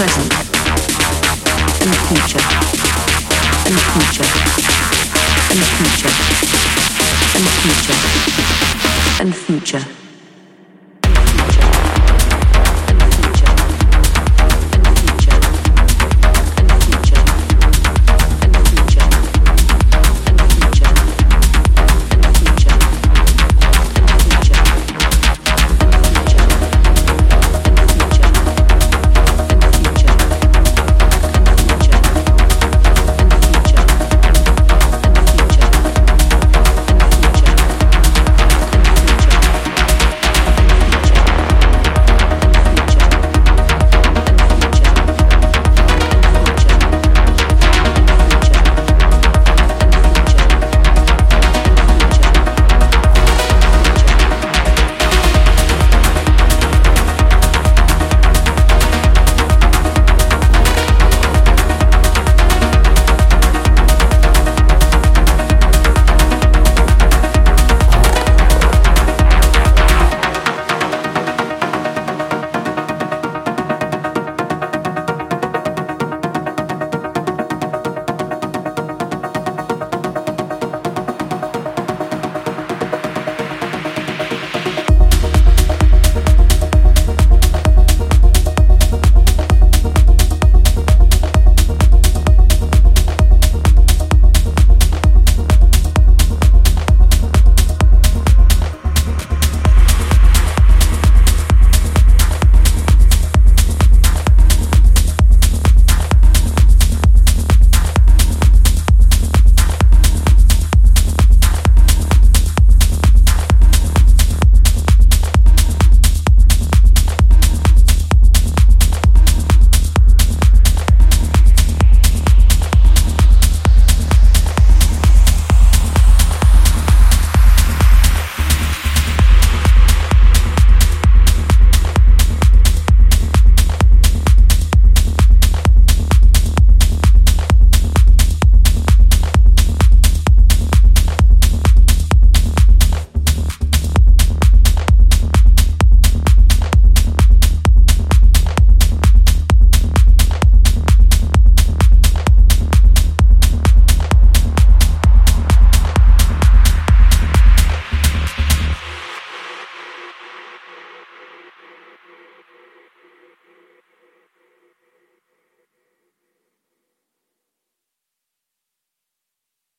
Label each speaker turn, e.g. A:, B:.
A: present, and future, and future, and future, and future, and future.